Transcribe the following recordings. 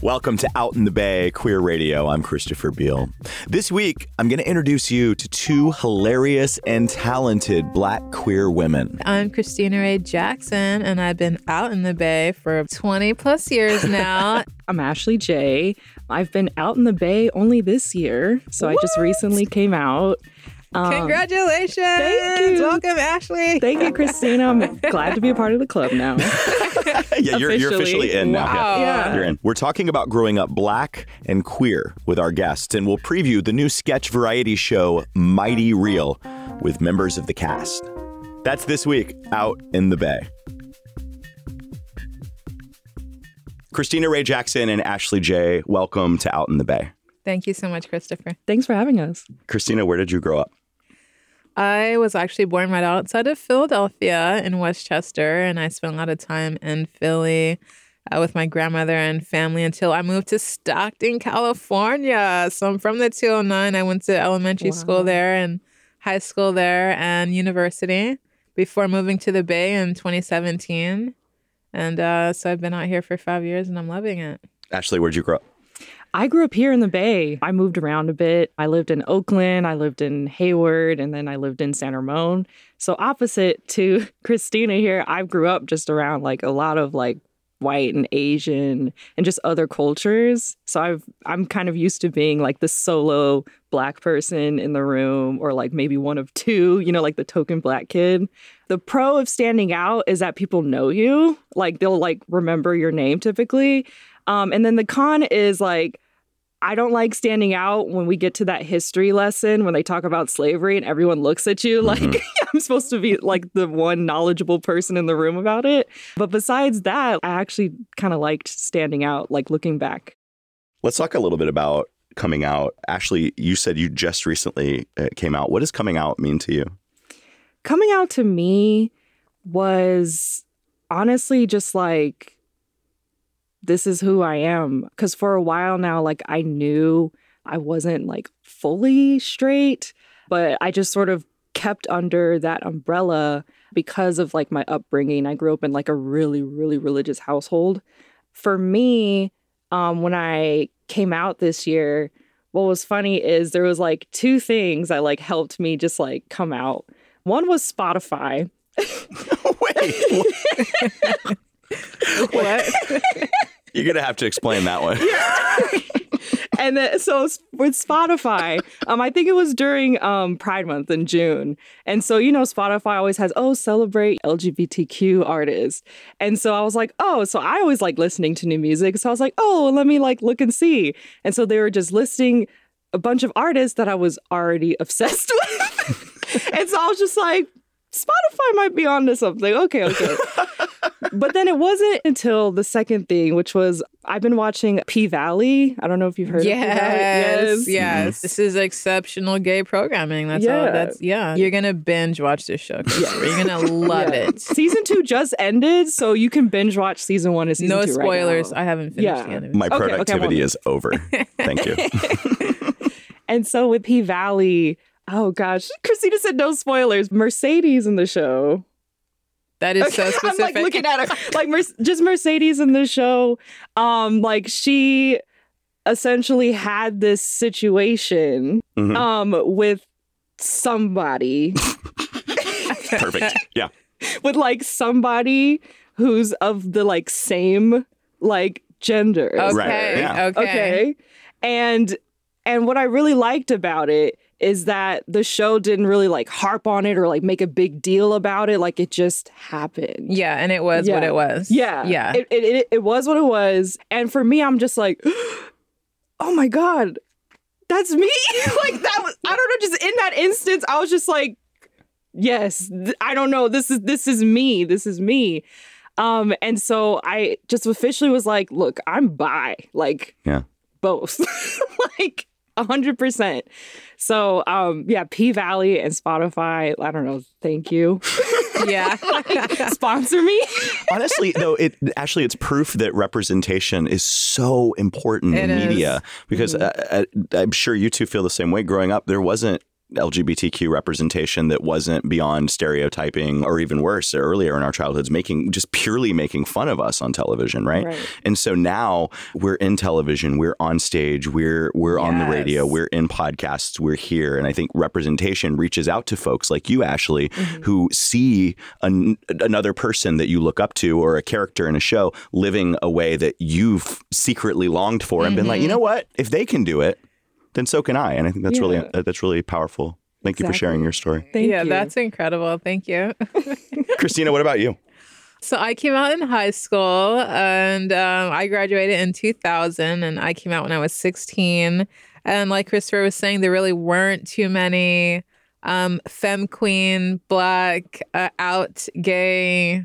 Welcome to Out in the Bay Queer Radio. I'm Christopher Beale. This week, I'm going to introduce you to two hilarious and talented black queer women. I'm Krystina Wray Jackson, and I've been out in the Bay for 20 plus years now. I'm Ashley Jaye. I've been out in the Bay only this year, so I just recently came out. Um, Congratulations! Thank you. Welcome, Ashley. Thank you, Krystina. I'm glad to be a part of the club now. yeah, you're, you're officially in now. Wow. Yeah. You're in. We're talking about growing up black and queer with our guests, and we'll preview the new sketch variety show, Mighty Real, with members of the cast. That's this week, Out in the Bay. Krystina Wray Jackson and Ashley Jaye, welcome to Out in the Bay. Thank you so much, Christopher. Thanks for having us. Krystina, where did you grow up? I was actually born right outside of Philadelphia in West Chester, and I spent a lot of time in Philly uh, with my grandmother and family until I moved to Stockton, California. So I'm from the 209. I went to elementary Wow. school there and high school there and university before moving to the Bay in 2017. And uh, so I've been out here for five years and I'm loving it. Ashley, where'd you grow up? I grew up here in the Bay. I moved around a bit. I lived in Oakland, I lived in Hayward, and then I lived in San Ramon. So opposite to Krystina here, I grew up just around like a lot of like white and Asian and just other cultures. So I've I'm kind of used to being like the solo black person in the room or like maybe one of two, you know, like the token black kid. The pro of standing out is that people know you. Like they'll like remember your name typically. Um, and then the con is like I don't like standing out when we get to that history lesson when they talk about slavery and everyone looks at you like I'm supposed to be like the one knowledgeable person in the room about it. But besides that, I actually kind of liked standing out, like looking back. Let's talk a little bit about coming out. Ashley, you said you just recently uh, came out. What does coming out mean to you? Coming out to me was honestly just like, this is who I am. Because for a while now, like I knew I wasn't like fully straight, but I just sort of kept under that umbrella because of like my upbringing. I grew up in like a really, really religious household. For me, um, when I came out this year, what was funny is there was like two things that like helped me just like come out. One was Spotify. Wait, What? you're gonna have to explain that one. Yeah. and then so with Spotify, um, I think it was during um Pride Month in June, and so you know Spotify always has oh celebrate LGBTQ artists, and so I was like oh so I always like listening to new music, so I was like oh let me like look and see, and so they were just listing a bunch of artists that I was already obsessed with, and so I was just like Spotify might be onto something. Okay, okay. But then it wasn't until the second thing, which was I've been watching P Valley. I don't know if you've heard of P Valley. Yes, yes. This is exceptional gay programming. That's all. Yeah. That's yeah. You're gonna binge watch this show. Christopher. You're gonna love Yeah. it. Season two just ended, so you can binge watch season one and season No two. right spoilers. now. I haven't finished Yeah. the end of it. My Okay, okay, productivity is over. Thank you. And so with P Valley, oh gosh, Krystina said no spoilers. Mercedes in the show. That is so specific. I'm like looking at her, like Mer- just Mercedes in the show. Um, like she essentially had this situation Mhm. um with somebody Perfect. Yeah. with like somebody who's of the like same like gender. Okay. Right, yeah. Okay. okay and and what i really liked about it is that the show didn't really like harp on it or like make a big deal about it. Like it just happened. Yeah, and it was what it was. yeah. Yeah. it, it, it, it was what it was. And for me i'm just like oh my god that's me? Like that was i don't know just in that instance i was just like yes th- i don't know. This is this is me. This is me. Um and so i just officially was like look i'm bi. Like Yeah. both. Like a hundred percent so um yeah p valley and spotify i don't know thank you yeah. sponsor me Honestly, though, it actually it's proof that representation is so important in It is. media because uh, uh, I'm sure you two feel the same way. Growing up, there wasn't LGBTQ representation that wasn't beyond stereotyping or even worse earlier in our childhoods, making just purely making fun of us on television, right? Right. And so now we're in television, we're on stage, we're we're on the radio, we're in podcasts, we're here, and I think representation reaches out to folks like you, Ashley, mm-hmm. who see an, another person that you look up to or a character in a show living a way that you've secretly longed for, and been like, mm-hmm. you know what? If they can do it, then so can I. And I think that's really Yeah. uh, that's really powerful. Thank you for sharing your story, Thank yeah, you. that's incredible. Thank you. Krystina. What about you? So I came out in high school and um, I graduated in 2000 and I came out when I was 16. And like Christopher was saying, there really weren't too many um, femme queen, black, uh, out, gay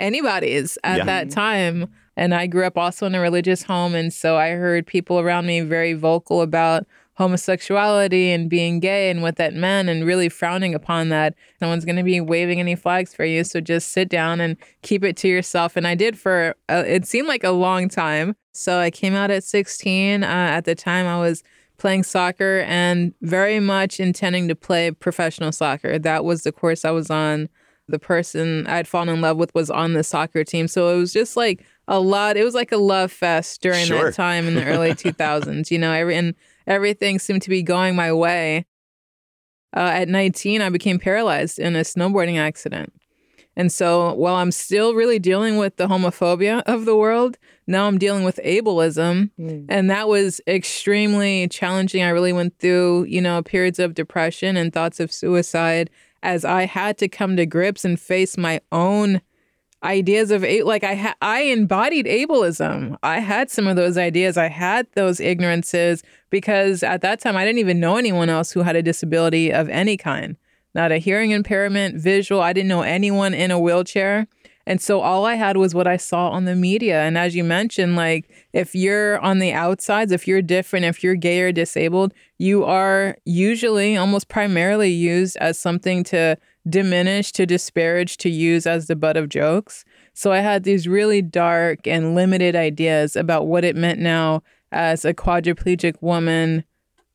anybody's at Yeah. that time. And I grew up also in a religious home. And so I heard people around me very vocal about homosexuality and being gay and what that meant and really frowning upon that. No one's going to be waving any flags for you. So just sit down and keep it to yourself. And I did for, uh, it seemed like a long time. So I came out at 16. Uh, at the time, I was playing soccer and very much intending to play professional soccer. That was the course I was on. The person I'd fallen in love with was on the soccer team. So it was just like a lot. It was like a love fest during Sure. that time in the early 2000s. You know, every, and everything seemed to be going my way. Uh, at 19, I became paralyzed in a snowboarding accident. And so while I'm still really dealing with the homophobia of the world, now I'm dealing with ableism. Mm. And that was extremely challenging. I really went through, you know, periods of depression and thoughts of suicide as I had to come to grips and face my own ideas of like I ha- I embodied ableism. I had some of those ideas. I had those ignorances because at that time I didn't even know anyone else who had a disability of any kind. Not a hearing impairment, visual. I didn't know anyone in a wheelchair. And so all I had was what I saw on the media. And as you mentioned, like if you're on the outsides, if you're different, if you're gay or disabled, you are usually almost primarily used as something to diminish, to disparage, to use as the butt of jokes. So I had these really dark and limited ideas about what it meant now as a quadriplegic woman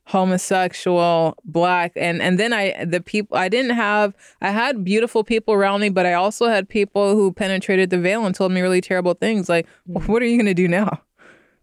homosexual black and and then i the people i didn't have i had beautiful people around me but i also had people who penetrated the veil and told me really terrible things like mm. what are you going to do now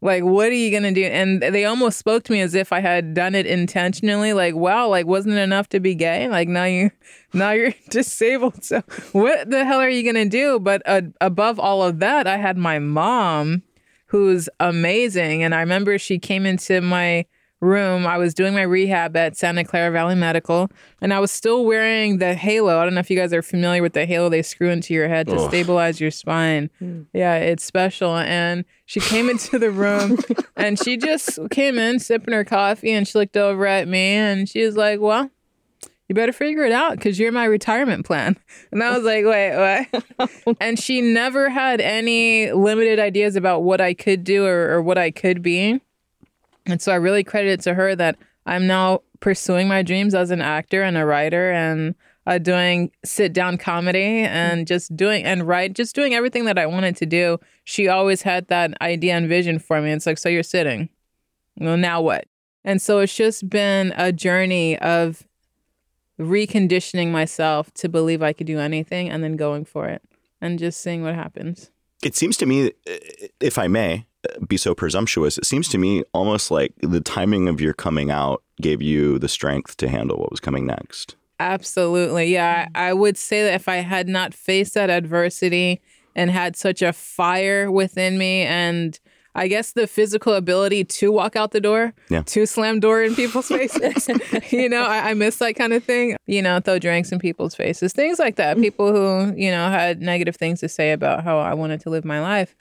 like what are you going to do? And they almost spoke to me as if i had done it intentionally like wow like wasn't it enough to be gay? Like now you now you're disabled. So what the hell are you going to do? But uh, above all of that i had my mom who's amazing. And i remember she came into my room. I was doing my rehab at Santa Clara Valley Medical, and I was still wearing the halo. I don't know if you guys are familiar with the halo they screw into your head to Ugh. stabilize your spine. Mm. Yeah, it's special. And she came into the room and she just came in sipping her coffee and she looked over at me and she was like, Well, you better figure it out because you're my retirement plan. And I was like, wait, what? and she never had any limited ideas about what I could do or, or what I could be. And so I really credit it to her that I'm now pursuing my dreams as an actor and a writer and uh, doing sit down comedy and just doing and write, just doing everything that I wanted to do. She always had that idea and vision for me. It's like, so you're sitting. Well, now what? And so it's just been a journey of reconditioning myself to believe I could do anything and then going for it and just seeing what happens. It seems to me, if I may be so presumptuous, it seems to me almost like the timing of your coming out gave you the strength to handle what was coming next. Absolutely. Yeah. I would say that if I had not faced that adversity and had such a fire within me and I guess the physical ability to walk out the door, Yeah. to slam door in people's faces. you know, I, I miss that kind of thing. You know, throw drinks in people's faces, things like that. Mm. People who, you know, had negative things to say about how I wanted to live my life.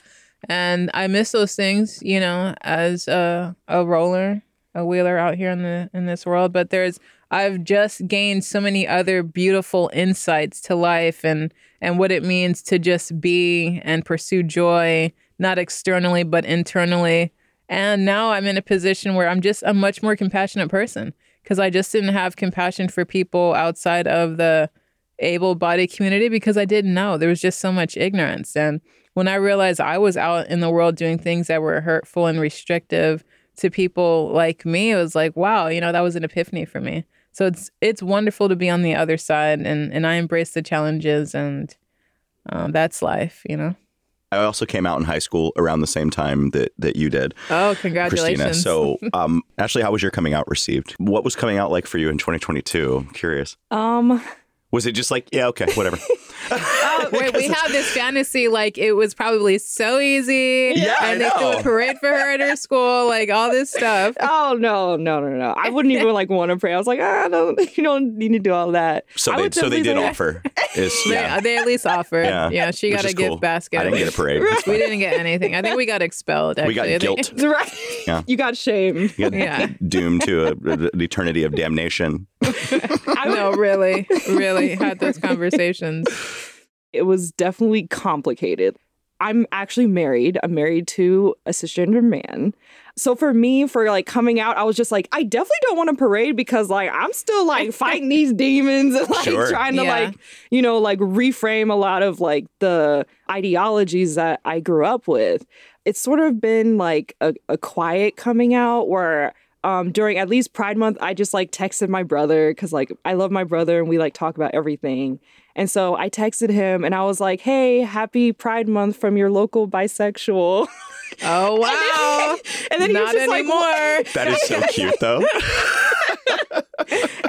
And I miss those things, you know, as a, a roller, a wheeler out here in the in this world. But there's I've just gained so many other beautiful insights to life and and what it means to just be and pursue joy, not externally but internally. And now I'm in a position where I'm just a much more compassionate person because I just didn't have compassion for people outside of the able-bodied community because I didn't know. There was just so much ignorance. And when I realized I was out in the world doing things that were hurtful and restrictive to people like me, it was like, wow, you know, that was an epiphany for me. So it's it's wonderful to be on the other side, and and I embrace the challenges, and um, that's life, you know. I also came out in high school around the same time that that you did. Oh, Krystina. congratulations! So, um, Ashley, how was your coming out received? What was coming out like for you in 2022? I'm curious. Um, Was it just like, yeah, okay, whatever? Oh, wait, we have this fantasy like it was probably so easy. Yeah, I and they threw a parade for her at her school, like all this stuff. oh no, no, no, no! I wouldn't even like want to pray. I was like, ah, no, you don't need to do all that. So I they so they did say- offer. Is They, yeah, they at least offered. Yeah, Yeah, she which got a is gift basket. I didn't get a parade. It's we didn't get anything. I think we got expelled. We got Actually. I think- guilt. Right? Yeah. You got shamed. You got Yeah. doomed to a, an eternity of damnation. I know, really, really had those conversations. It was definitely complicated. I'm actually married. I'm married to a cisgender man. So for me, for like coming out, I was just like, I definitely don't want a parade because like I'm still like fighting these demons and like Sure. trying to Yeah. like, you know, like reframe a lot of like the ideologies that I grew up with. It's sort of been like a, a quiet coming out where um during at least Pride Month, I just like texted my brother because like I love my brother and we like talk about everything. And so I texted him and I was like, hey, happy Pride Month from your local bisexual. Oh wow! and then he was Not just like, anymore. That is so cute, though.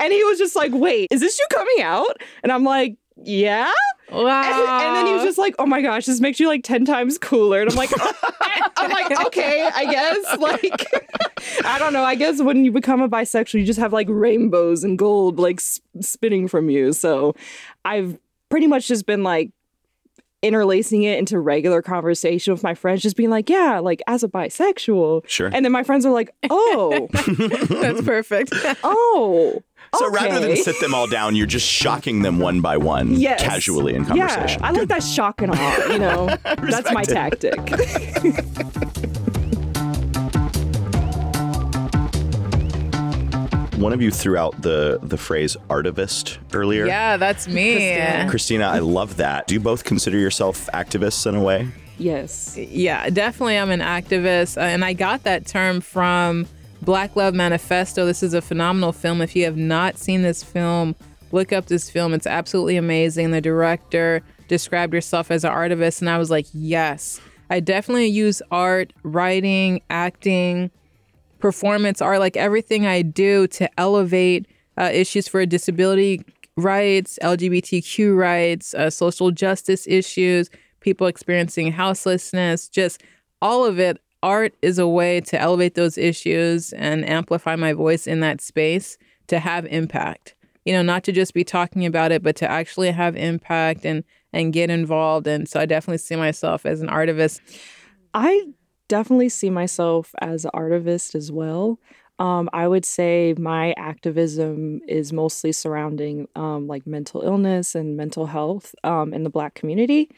and he was just like, wait, is this you coming out? And I'm like, yeah. wow! And then he was just like, oh my gosh, this makes you like 10 times cooler. And I'm like, I'm like, okay, I guess. Like, I don't know. I guess when you become a bisexual, you just have like rainbows and gold like s- spitting from you. So I've pretty much just been like, interlacing it into regular conversation with my friends just being like yeah like as a bisexual Sure. and then my friends are like oh that's perfect. oh So rather than sit them all down, you're just shocking them one by one, Yes. casually in conversation. Yeah, I like that shock and awe. You know, that's my respect tactic. One of you threw out the the phrase artivist earlier. yeah, that's me. Krystina, I love that. Do you both consider yourself activists in a way? yes. Yeah, definitely. I'm an activist, uh, and I got that term from Black Love Manifesto. This is a phenomenal film. If you have not seen this film, look up this film. It's absolutely amazing. The director described herself as an artivist, and I was like, yes. I definitely use art, writing, acting, performance art, like everything I do to elevate uh, issues for disability rights, LGBTQ rights, uh, social justice issues, people experiencing houselessness, just all of it. Art is a way to elevate those issues and amplify my voice in that space to have impact. You know, not to just be talking about it, but to actually have impact and and get involved. And so I definitely see myself as an artivist. I definitely see myself as an artivist as well. Um, I would say my activism is mostly surrounding um, like mental illness and mental health um, in the Black community.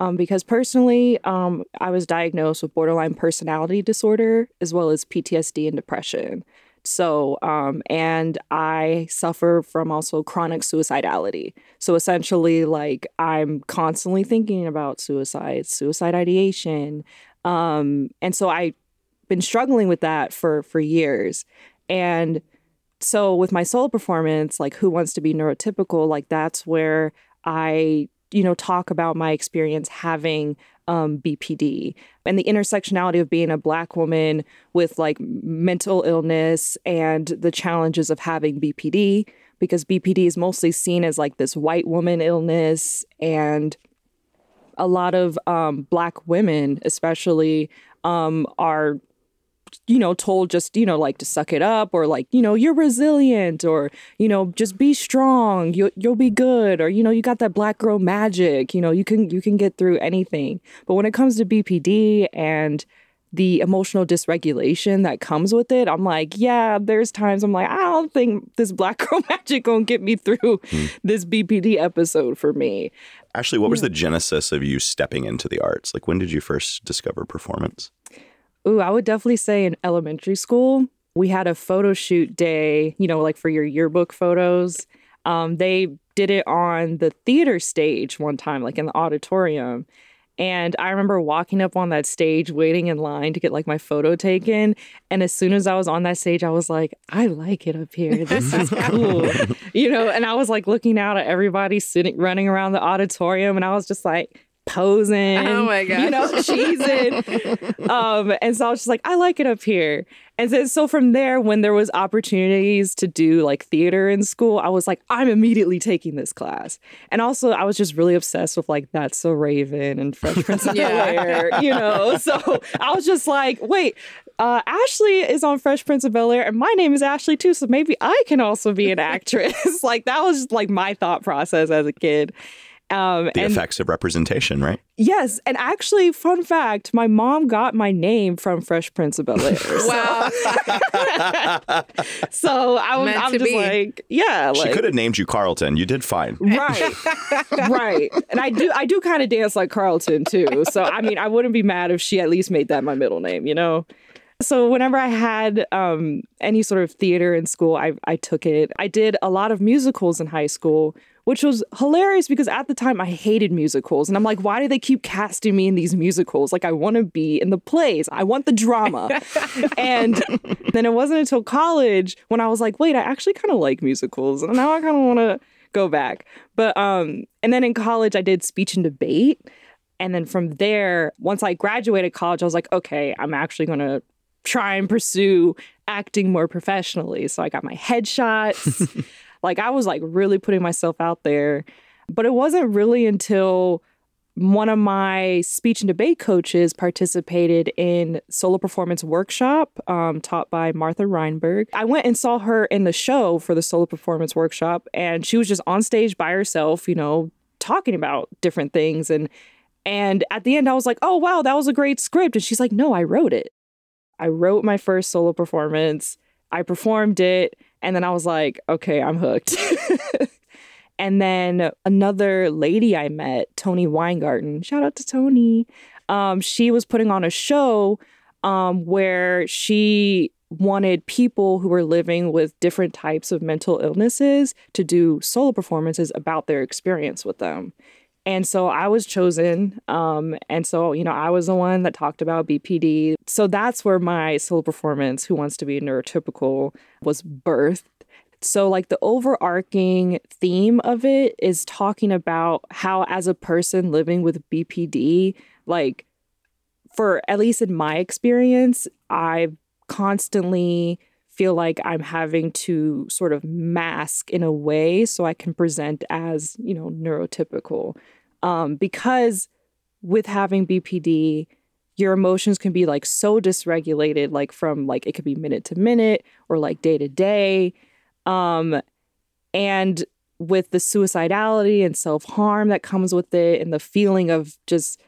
Um, because personally, um, I was diagnosed with borderline personality disorder as well as PTSD and depression. So, um, and I suffer from also chronic suicidality. So essentially, like I'm constantly thinking about suicide, suicide ideation, um, and so I've been struggling with that for for years. And so with my solo performance, like Who Wants to Be Neurotypical, like that's where I, you know, talk about my experience having um, BPD and the intersectionality of being a Black woman with like mental illness and the challenges of having BPD, because BPD is mostly seen as like this white woman illness. And a lot of um, Black women, especially, um, are you know, told just, you know, like to suck it up or like, you know, you're resilient or, you know, just be strong. You you'll be good or you know, you got that black girl magic, you know, you can you can get through anything. But when it comes to BPD and the emotional dysregulation that comes with it, I'm like, yeah, there's times I'm like, I don't think this black girl magic gonna get me through hmm. this BPD episode for me. Ashley, what was hmm. the genesis of you stepping into the arts? Like, when did you first discover performance? Ooh, I would definitely say in elementary school, we had a photo shoot day, you know, like for your yearbook photos. Um, they did it on the theater stage one time, like in the auditorium. And I remember walking up on that stage, waiting in line to get like my photo taken. And as soon as I was on that stage, I was like, I like it up here. This is cool. you know, and I was like looking out at everybody sitting, running around the auditorium. And I was just like, posing. Oh my god. You know, cheesing. um, and so I was just like, I like it up here. And then so from there, when there was opportunities to do like theater in school, I was like, I'm immediately taking this class. And also I was just really obsessed with like That's So Raven and Fresh Prince of Bel Air, you know. So I was just like, wait, uh, Ashley is on Fresh Prince of Bel Air, and my name is Ashley too, so maybe I can also be an actress. like that was just like my thought process as a kid. Um, The and effects of representation, right? yes, and actually, fun fact: my mom got my name from Fresh Prince of Bel Air. Wow. so I was, Meant I'm just be. like, yeah, She like, could have named you Carlton. You did fine. right right and i do i do kind of dance like carlton too so i mean i wouldn't be mad if she at least made that my middle name you know so whenever i had um, any sort of theater in school I, I took it i did a lot of musicals in high school which was hilarious because at the time I hated musicals. And I'm like, why do they keep casting me in these musicals? Like, I want to be in the plays, I want the drama. and then it wasn't until college when I was like, wait, I actually kind of like musicals. And now I kind of want to go back. But, um, and then in college, I did speech and debate. And then from there, once I graduated college, I was like, okay, I'm actually going to try and pursue acting more professionally. So I got my headshots. like I was like really putting myself out there. But it wasn't really until one of my speech and debate coaches participated in solo performance workshop um, taught by martha reinberg. I went and saw her in the show for the solo performance workshop and she was just on stage by herself you know talking about different things and and at the end i was like oh wow that was a great script and she's like no i wrote it. I wrote my first solo performance. I performed it and then i was like okay i'm hooked and then another lady I met, Tony Weingarten, shout out to Tony. Um, she was putting on a show um, where she wanted people who were living with different types of mental illnesses to do solo performances about their experience with them. And so I was chosen. Um, and so, you know, I was the one that talked about BPD. So that's where my solo performance, Who Wants to Be Neurotypical, was birthed. So, like, the overarching theme of it is talking about how, as a person living with BPD, like, for at least in my experience, I constantly feel like I'm having to sort of mask in a way so I can present as, you know, neurotypical. Um, because with having BPD, your emotions can be like so dysregulated, like from like it could be minute to minute or like day to day. Um, and with the suicidality and self harm that comes with it, and the feeling of just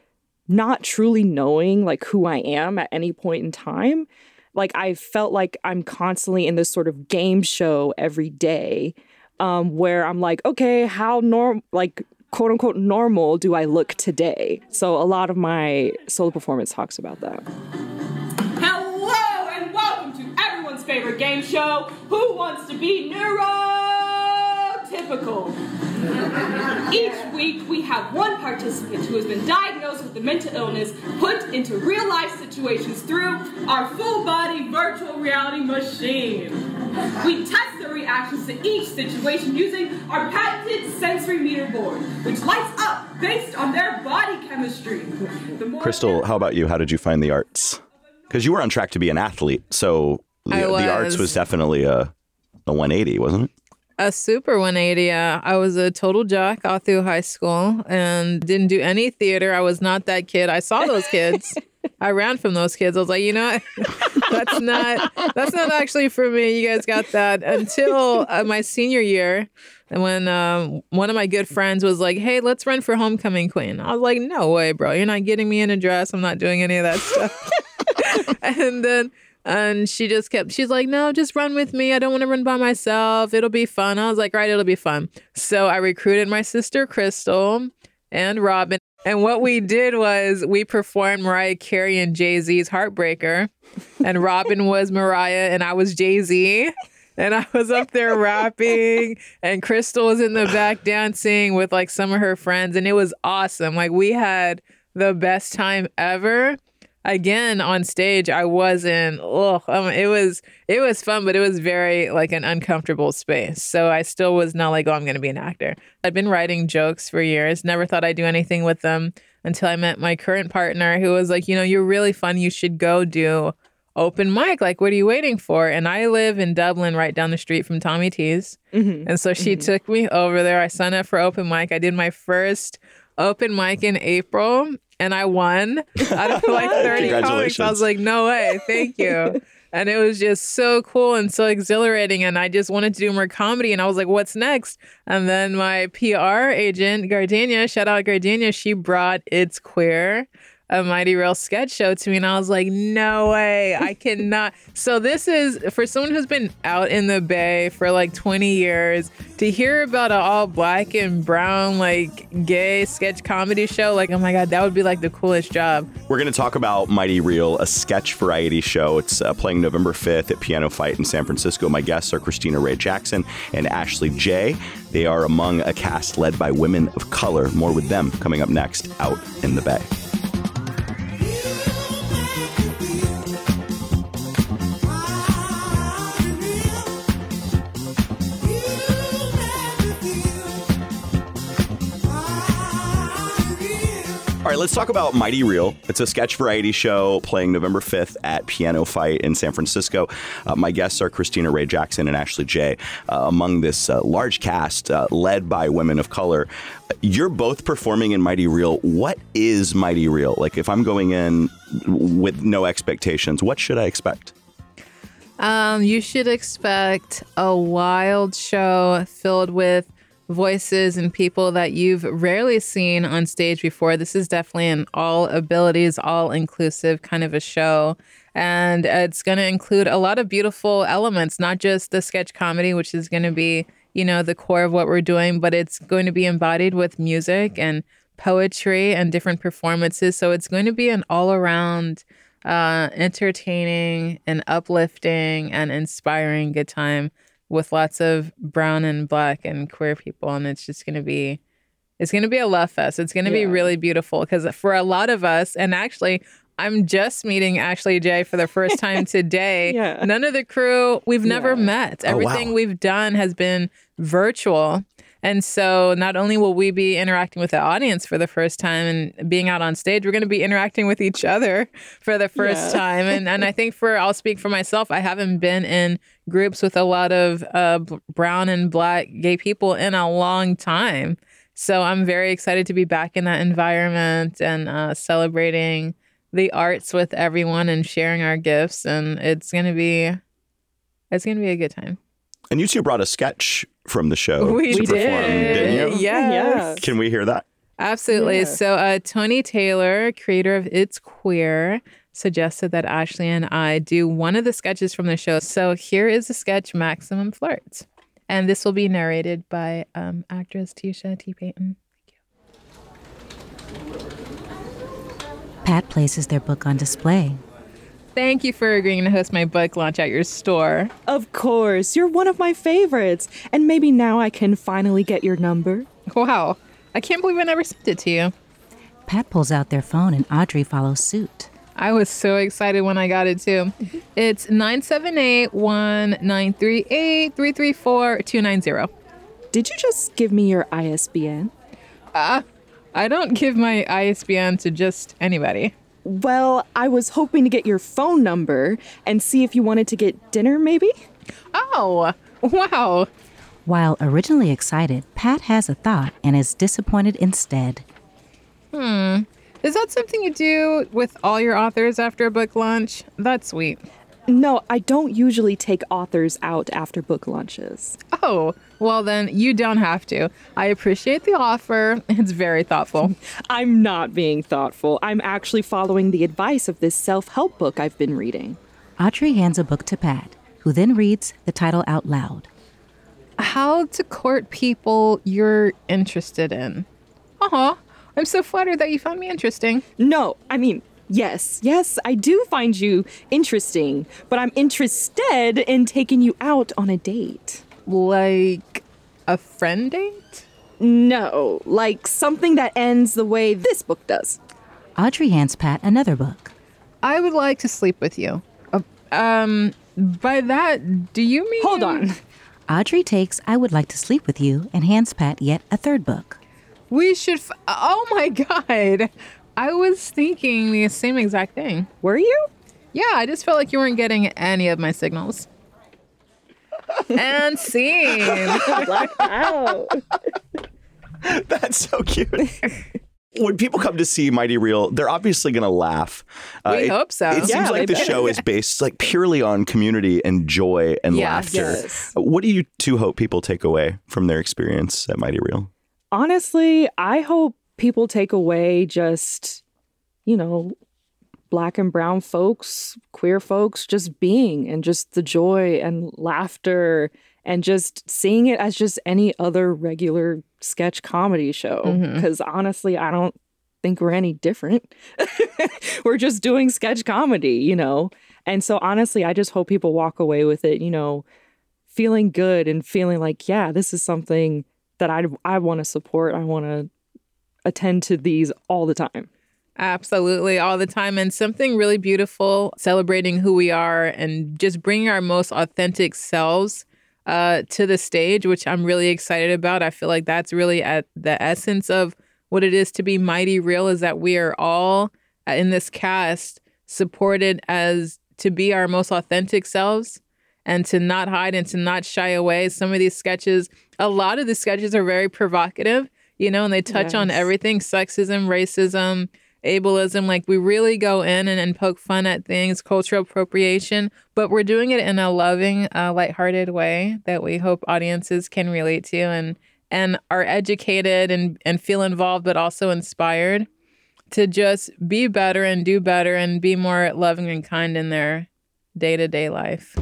not truly knowing like who I am at any point in time, like I felt like I'm constantly in this sort of game show every day, um, where I'm like, okay, how norm like quote unquote normal do I look today? So a lot of my solo performance talks about that. Hello and welcome to everyone's favorite game show, Who Wants to Be Neurotypical? Each week we have one participant who has been diagnosed with a mental illness put into real life situations through our full body virtual reality machine. We test their reactions to each situation using our patented sensory meter board, which lights up based on their body chemistry. The more Crystal, how about you? How did you find the arts? Because you were on track to be an athlete, so the, I the arts was. was definitely a a 180, wasn't it? A super 180. Yeah. I was a total jock all through high school and didn't do any theater. I was not that kid. I saw those kids. I ran from those kids. I was like, you know, that's not that's not actually for me. You guys got that until uh, my senior year, and when um, one of my good friends was like, "Hey, let's run for homecoming queen," I was like, "No way, bro! You're not getting me in a dress. I'm not doing any of that stuff." and then and she just kept she's like no just run with me i don't want to run by myself it'll be fun i was like right it'll be fun so i recruited my sister crystal and robin and what we did was we performed mariah carey and jay-z's heartbreaker and robin was mariah and i was jay-z and I was up there rapping, and Crystal was in the back dancing with like some of her friends, and it was awesome. Like we had the best time ever. Again on stage, I wasn't. Um, it was it was fun, but it was very like an uncomfortable space. So I still was not like, oh, I'm going to be an actor. i've been writing jokes for years. Never thought I'd do anything with them until I met my current partner, who was like, you know, you're really fun. You should go do open mic. Like, what are you waiting for? And I live in Dublin, right down the street from Tommy T's. Mhm. And so she Mhm. took me over there. I signed up for open mic. I did my first open mic in April and I won out of like 30 comics. I was like, no way, thank you. and it was just so cool and so exhilarating. And I just wanted to do more comedy. And I was like, what's next? And then my PR agent, Gardenia, shout out Gardenia, she brought It's Queer a Mighty Real sketch show to me, and I was like, no way, I cannot. so this is for someone who's been out in the Bay for like 20 years to hear about an all black and brown like gay sketch comedy show. Like, oh my god, that would be like the coolest job. We're going to talk about Mighty Real, a sketch variety show. It's uh, playing November 5th at PianoFight in San Francisco. My guests are Krystina Wray Jackson and Ashley Jaye. They are among a cast led by women of color. More with them coming up next out in the Bay. Right, let's talk about Mighty Real. It's a sketch variety show playing November 5th at PianoFight in San Francisco. Uh, my guests are Krystina Wray Jackson and Ashley Jaye. Uh, among this uh, large cast uh, led by women of color, you're both performing in Mighty Real. What is Mighty Real? Like, if I'm going in with no expectations, what should I expect? Um, you should expect a wild show filled with voices and people that you've rarely seen on stage before. This is definitely an all abilities, all inclusive kind of a show. And it's going to include a lot of beautiful elements, not just the sketch comedy, which is going to be, you know, the core of what we're doing, but it's going to be embodied with music and poetry and different performances. So it's going to be an all around uh, entertaining and uplifting and inspiring good time with lots of brown and black and queer people. And it's just going to be, it's going to be a love fest. It's going to be really beautiful because for a lot of us, and actually, I'm just meeting Ashley Jaye for the first time today. Yeah. None of the crew, we've never Yeah. met. Oh, wow. Everything we've done has been virtual. And so not only will we be interacting with the audience for the first time and being out on stage, we're going to be interacting with each other for the first Yeah. time. And and I think for I'll speak for myself, I haven't been in groups with a lot of uh, brown and black gay people in a long time. So I'm very excited to be back in that environment and uh, celebrating the arts with everyone and sharing our gifts. And it's gonna be it's gonna be a good time. And you two brought a sketch from the show We to did. perform, didn't you? Yes. Yeah. Can we hear that? Absolutely. Yeah. So, uh, Tony Taylor, creator of It's Queer, suggested that Ashley and I do one of the sketches from the show. So, here is the sketch Maximum Flirt. And this will be narrated by um, actress Tisha T. Payton. Pat places their book on display. Thank you for agreeing to host my book launch at your store. Of course, you're one of my favorites. And maybe now I can finally get your number. Wow. I can't believe I never sent it to you. Pat pulls out their phone and Audrey follows suit. I was so excited when I got it too. It's 978 1938 334 290. Did you just give me your ISBN? Uh, I don't give my ISBN to just anybody. Well, I was hoping to get your phone number and see if you wanted to get dinner, maybe? Oh, wow. While originally excited, Pat has a thought and is disappointed instead. Hmm. Is that something you do with all your authors after a book launch? That's sweet. No, I don't usually take authors out after book launches. Oh, well, then you don't have to. I appreciate the offer. It's very thoughtful. I'm not being thoughtful. I'm actually following the advice of this self help book I've been reading. Audrey hands a book to Pat, who then reads the title out loud. How to court people you're interested in. Uh-huh. I'm so flattered that you found me interesting. No, I mean, yes, yes, I do find you interesting, but I'm interested in taking you out on a date. Like a friend date? No, like something that ends the way this book does. Audrey hands Pat another book. I would like to sleep with you. Uh, um, by that, do you mean? Hold on. Audrey takes I Would Like to Sleep with You and hands Pat yet a third book. We should. F- oh my god! I was thinking the same exact thing. Were you? Yeah, I just felt like you weren't getting any of my signals. and scene. Wow. That's so cute. when people come to see Mighty Real, they're obviously going to laugh. Uh, We it- hope so. It seems like the better. show is based like purely on community and joy and Yes. laughter. Yes. What do you two hope people take away from their experience at Mighty Real? Honestly, I hope people take away just, you know, black and brown folks, queer folks just being and just the joy and laughter and just seeing it as just any other regular sketch comedy show. Mm-hmm. Because honestly, I don't think we're any different. we're just doing sketch comedy, you know? And so honestly, I just hope people walk away with it, you know, feeling good and feeling like, yeah, this is something that I, I want to support. I want to attend to these all the time. Absolutely, all the time. And something really beautiful celebrating who we are and just bringing our most authentic selves uh, to the stage, which I'm really excited about. I feel like that's really at the essence of what it is to be mighty real is that we are all uh, in this cast supported as to be our most authentic selves and to not hide and to not shy away. Some of these sketches, a lot of the sketches are very provocative, you know, and they touch on everything sexism, racism, ableism. Like we really go in and, and poke fun at things, cultural appropriation, but we're doing it in a loving, uh, lighthearted way that we hope audiences can relate to and and are educated and, and feel involved, but also inspired to just be better and do better and be more loving and kind in their day to day life.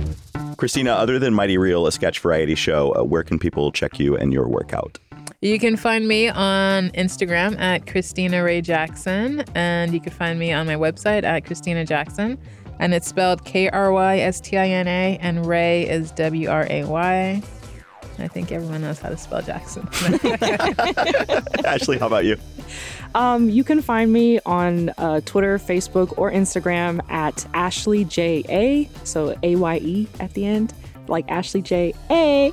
Krystina, other than Mighty Real, a sketch variety show, uh, where can people check you and your work out? You can find me on Instagram at Krystina Wray Jackson, and you can find me on my website at Krystina Jackson. And it's spelled K R Y S T I N A, and Ray is W R A Y. I think everyone knows how to spell Jackson. Ashley, how about you? Um, you can find me on uh, Twitter, Facebook, or Instagram at Ashley J A. So A Y E at the end, like Ashley J A.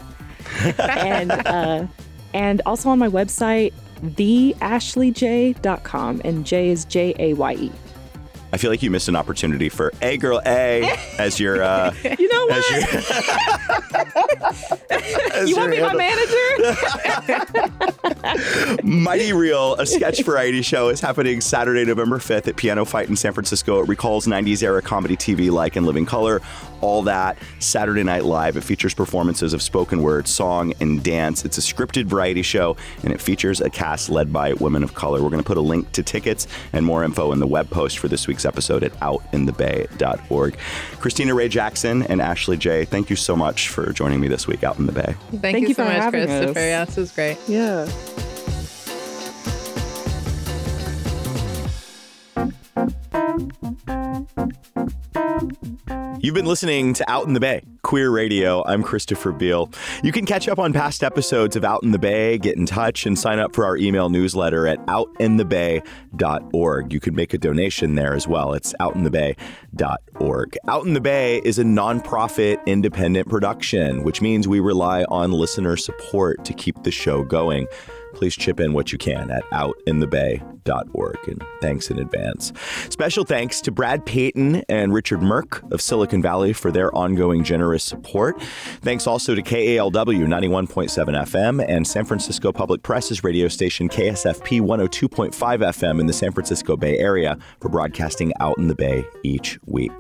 and uh, and also on my website, theashleyjaye.com, and J is J A Y E. I feel like you missed an opportunity for A Girl A as your. Uh, You know what? your, you want to be my manager? Mighty Real, a sketch variety show, is happening Saturday, November 5th at PianoFight in San Francisco. It recalls 90s era comedy TV like In Living Color, all that. Saturday Night Live. It features performances of spoken word, song, and dance. It's a scripted variety show, and it features a cast led by women of color. We're going to put a link to tickets and more info in the web post for this week's episode at outinthebay.org. Krystina Wray Jackson and Ashley Jaye., thank you so much for joining me this week out in the Bay. Thank, you, you so for much, having Christopher. us. Yeah, this was great. yeah. You've been listening to Out in the Bay, Queer Radio. I'm Christopher Beale. You can catch up on past episodes of Out in the Bay, get in touch, and sign up for our email newsletter at outinthebay.org. You can make a donation there as well. It's outinthebay.org. Out in the Bay is a nonprofit independent production, which means we rely on listener support to keep the show going please chip in what you can at outinthebay.org. And thanks in advance. Special thanks to Brad Payton and Richard Merck of Silicon Valley for their ongoing support. Thanks also to KALW 91.7 FM and San Francisco Public Press's radio station KSFP 102.5 FM in the San Francisco Bay Area for broadcasting out in the Bay each week.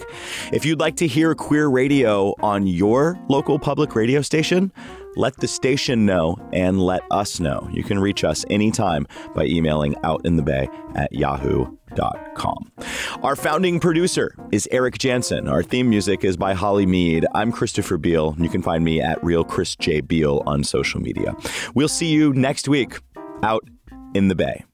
If you'd like to hear queer radio on your local public radio station, let the station know and let us know. You can reach us anytime by emailing outinthebay at yahoo.com. Our founding producer is Eric Jansen. Our theme music is by Holly Mead. I'm Christopher Beale. You can find me at Real Chris J. Beale on social media. We'll see you next week out in the Bay.